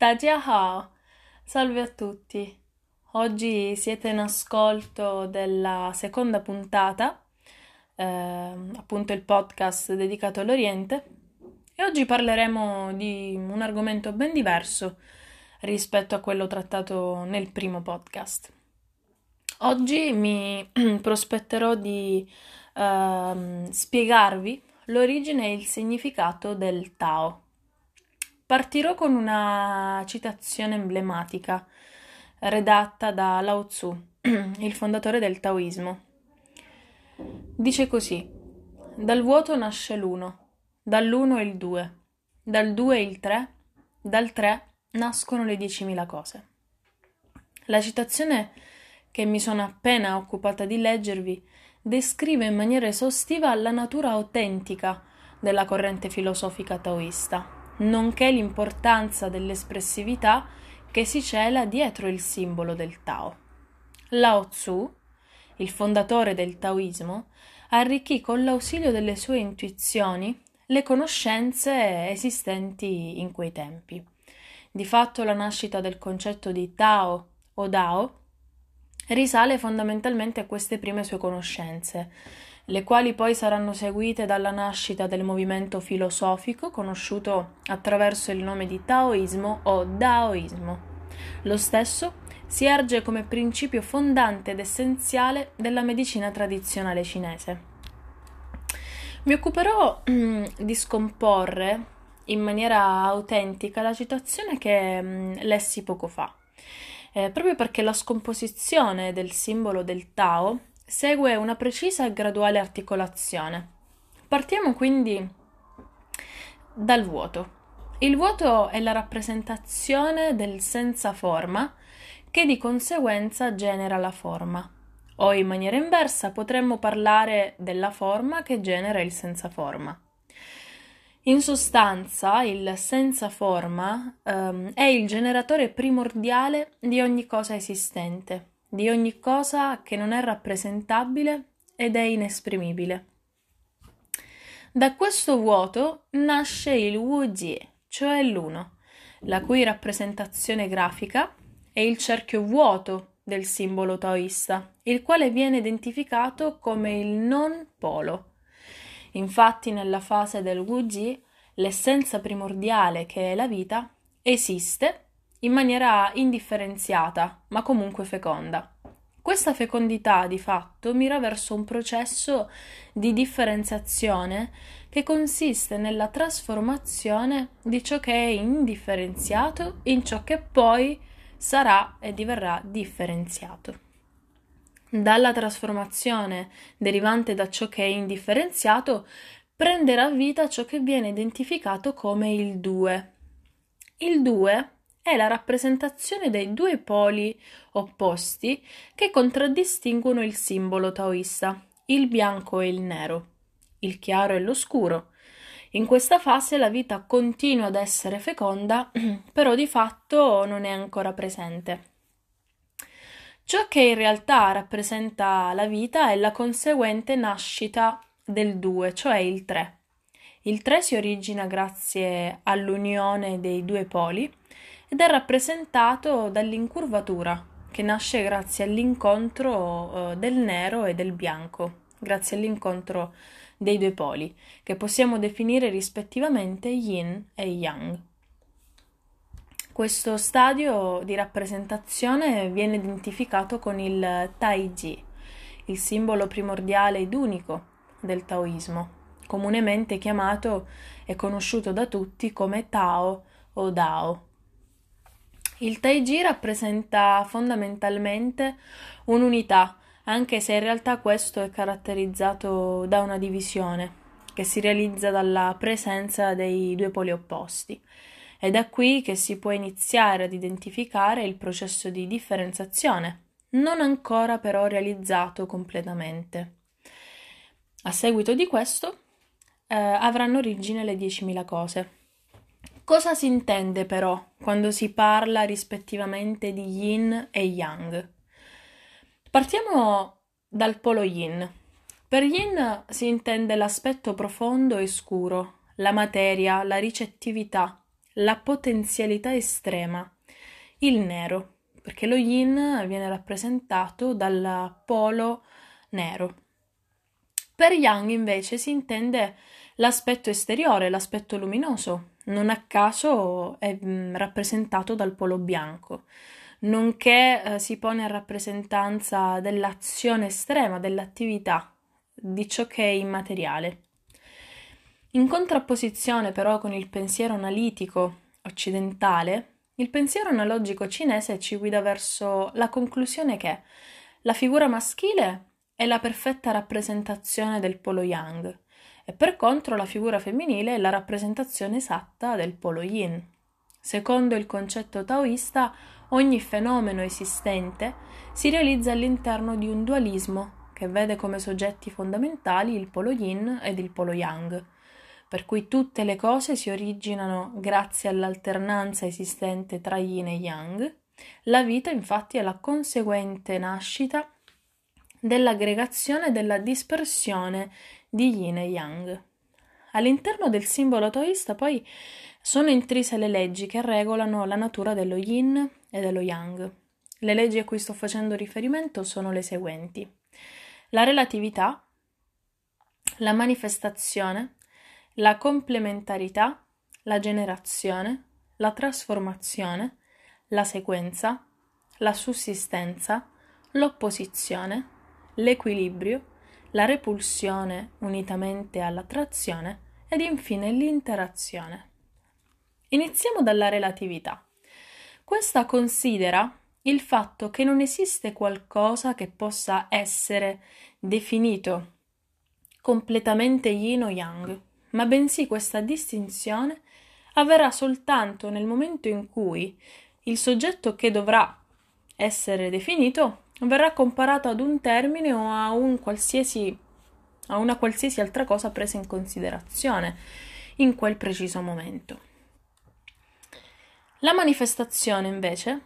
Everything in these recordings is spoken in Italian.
Dajiahao! Salve a tutti! Oggi siete in ascolto della seconda puntata, eh, appunto il podcast dedicato all'Oriente, e oggi parleremo di un argomento ben diverso rispetto a quello trattato nel primo podcast. Oggi mi prospetterò di eh, spiegarvi l'origine e il significato del Tao. Partirò con una citazione emblematica redatta da Lao Tzu, il fondatore del Taoismo. Dice così: Dal vuoto nasce l'uno, dall'uno il due, dal due il tre, dal tre nascono le diecimila cose. La citazione che mi sono appena occupata di leggervi descrive in maniera esaustiva la natura autentica della corrente filosofica taoista nonché l'importanza dell'espressività che si cela dietro il simbolo del Tao. Lao Tzu, il fondatore del Taoismo, arricchì con l'ausilio delle sue intuizioni le conoscenze esistenti in quei tempi. Di fatto la nascita del concetto di Tao o Dao risale fondamentalmente a queste prime sue conoscenze, le quali poi saranno seguite dalla nascita del movimento filosofico conosciuto attraverso il nome di Taoismo o Daoismo. Lo stesso si erge come principio fondante ed essenziale della medicina tradizionale cinese. Mi occuperò mm, di scomporre in maniera autentica la citazione che mm, lessi poco fa, eh, proprio perché la scomposizione del simbolo del Tao Segue una precisa e graduale articolazione. Partiamo quindi dal vuoto. Il vuoto è la rappresentazione del senza forma che di conseguenza genera la forma. O in maniera inversa potremmo parlare della forma che genera il senza forma. In sostanza, il senza forma ehm, è il generatore primordiale di ogni cosa esistente di ogni cosa che non è rappresentabile ed è inesprimibile. Da questo vuoto nasce il Wujie, cioè l'uno, la cui rappresentazione grafica è il cerchio vuoto del simbolo taoista, il quale viene identificato come il non polo. Infatti, nella fase del Wujie, l'essenza primordiale che è la vita esiste in maniera indifferenziata, ma comunque feconda. Questa fecondità, di fatto, mira verso un processo di differenziazione che consiste nella trasformazione di ciò che è indifferenziato in ciò che poi sarà e diverrà differenziato. Dalla trasformazione derivante da ciò che è indifferenziato prenderà vita ciò che viene identificato come il due. Il due è la rappresentazione dei due poli opposti che contraddistinguono il simbolo taoista, il bianco e il nero, il chiaro e l'oscuro. In questa fase la vita continua ad essere feconda, però di fatto non è ancora presente. Ciò che in realtà rappresenta la vita è la conseguente nascita del due, cioè il tre. Il tre si origina grazie all'unione dei due poli ed è rappresentato dall'incurvatura, che nasce grazie all'incontro eh, del nero e del bianco, grazie all'incontro dei due poli, che possiamo definire rispettivamente yin e yang. Questo stadio di rappresentazione viene identificato con il Taiji, il simbolo primordiale ed unico del taoismo, comunemente chiamato e conosciuto da tutti come Tao o Dao. Il Taiji rappresenta fondamentalmente un'unità, anche se in realtà questo è caratterizzato da una divisione che si realizza dalla presenza dei due poli opposti. È da qui che si può iniziare ad identificare il processo di differenziazione, non ancora però realizzato completamente. A seguito di questo eh, avranno origine le 10.000 cose. Cosa si intende però quando si parla rispettivamente di yin e yang? Partiamo dal polo yin. Per yin si intende l'aspetto profondo e scuro, la materia, la ricettività, la potenzialità estrema, il nero, perché lo yin viene rappresentato dal polo nero. Per yang invece si intende l'aspetto esteriore, l'aspetto luminoso, non a caso è mm, rappresentato dal polo bianco, nonché eh, si pone a rappresentanza dell'azione estrema, dell'attività, di ciò che è immateriale. In contrapposizione però con il pensiero analitico occidentale, il pensiero analogico cinese ci guida verso la conclusione che la figura maschile è la perfetta rappresentazione del polo yang e per contro la figura femminile è la rappresentazione esatta del polo yin. Secondo il concetto taoista, ogni fenomeno esistente si realizza all'interno di un dualismo che vede come soggetti fondamentali il polo yin ed il polo yang per cui tutte le cose si originano grazie all'alternanza esistente tra yin e yang. La vita infatti è la conseguente nascita dell'aggregazione e della dispersione di yin e yang. All'interno del simbolo taoista poi sono intrise le leggi che regolano la natura dello yin e dello yang. Le leggi a cui sto facendo riferimento sono le seguenti. La relatività, la manifestazione, la complementarità, la generazione, la trasformazione, la sequenza, la sussistenza, l'opposizione, l'equilibrio, la repulsione unitamente all'attrazione ed infine l'interazione. Iniziamo dalla relatività. Questa considera il fatto che non esiste qualcosa che possa essere definito completamente yin o yang, ma bensì questa distinzione avverrà soltanto nel momento in cui il soggetto che dovrà essere definito verrà comparato ad un termine o a, un a una qualsiasi altra cosa presa in considerazione in quel preciso momento. La manifestazione, invece,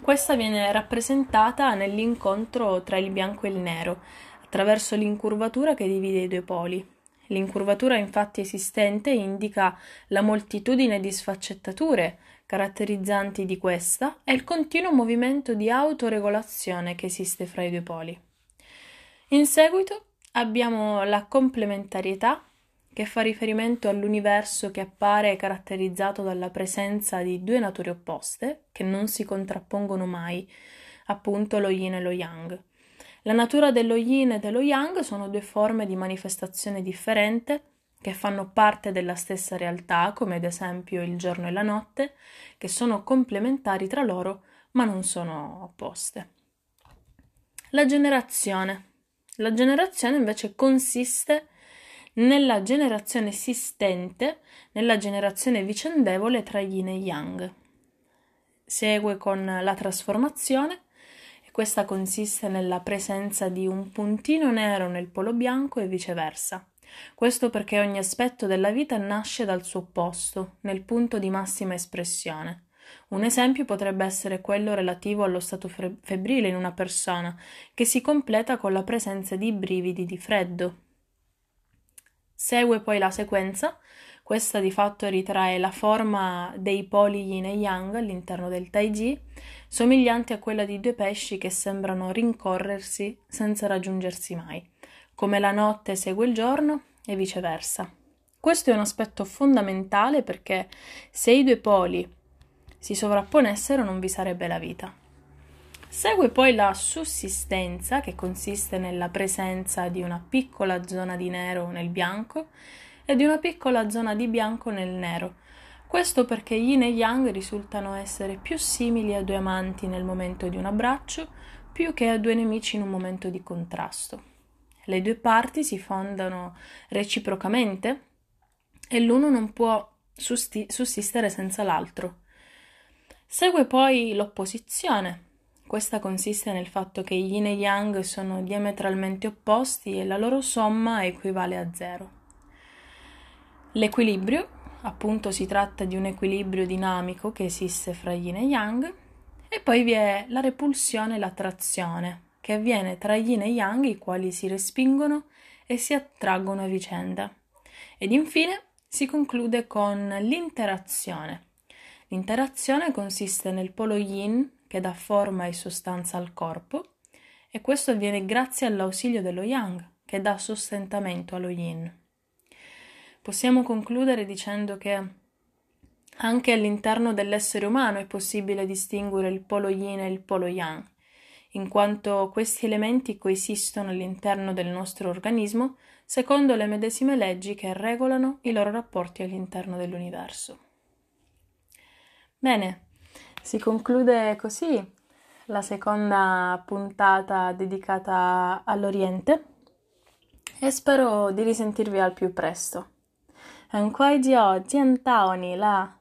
questa viene rappresentata nell'incontro tra il bianco e il nero, attraverso l'incurvatura che divide i due poli. L'incurvatura infatti esistente indica la moltitudine di sfaccettature caratterizzanti di questa e il continuo movimento di autoregolazione che esiste fra i due poli. In seguito abbiamo la complementarietà che fa riferimento all'universo che appare caratterizzato dalla presenza di due nature opposte che non si contrappongono mai, appunto lo yin e lo yang. La natura dello yin e dello yang sono due forme di manifestazione differente che fanno parte della stessa realtà, come ad esempio il giorno e la notte, che sono complementari tra loro ma non sono opposte. La generazione. La generazione invece consiste nella generazione esistente, nella generazione vicendevole tra yin e yang. Segue con la trasformazione questa consiste nella presenza di un puntino nero nel polo bianco e viceversa. Questo perché ogni aspetto della vita nasce dal suo opposto, nel punto di massima espressione. Un esempio potrebbe essere quello relativo allo stato febbrile in una persona, che si completa con la presenza di brividi di freddo. Segue poi la sequenza, questa di fatto ritrae la forma dei poli yin e yang all'interno del Taiji, somiglianti a quella di due pesci che sembrano rincorrersi senza raggiungersi mai, come la notte segue il giorno e viceversa. Questo è un aspetto fondamentale perché se i due poli si sovrapponessero non vi sarebbe la vita. Segue poi la sussistenza, che consiste nella presenza di una piccola zona di nero nel bianco e di una piccola zona di bianco nel nero, questo perché yin e yang risultano essere più simili a due amanti nel momento di un abbraccio più che a due nemici in un momento di contrasto. Le due parti si fondano reciprocamente e l'uno non può susti- sussistere senza l'altro. Segue poi l'opposizione. Questa consiste nel fatto che yin e yang sono diametralmente opposti e la loro somma equivale a zero. L'equilibrio appunto si tratta di un equilibrio dinamico che esiste fra yin e yang, e poi vi è la repulsione e l'attrazione, che avviene tra yin e yang, i quali si respingono e si attraggono a vicenda. Ed infine si conclude con l'interazione. L'interazione consiste nel polo yin che dà forma e sostanza al corpo e questo avviene grazie all'ausilio dello yang che dà sostentamento allo yin. Possiamo concludere dicendo che anche all'interno dell'essere umano è possibile distinguere il polo yin e il polo yang, in quanto questi elementi coesistono all'interno del nostro organismo secondo le medesime leggi che regolano i loro rapporti all'interno dell'universo. Bene, si conclude così la seconda puntata dedicata all'Oriente e spero di risentirvi al più presto. 很快就见到你了。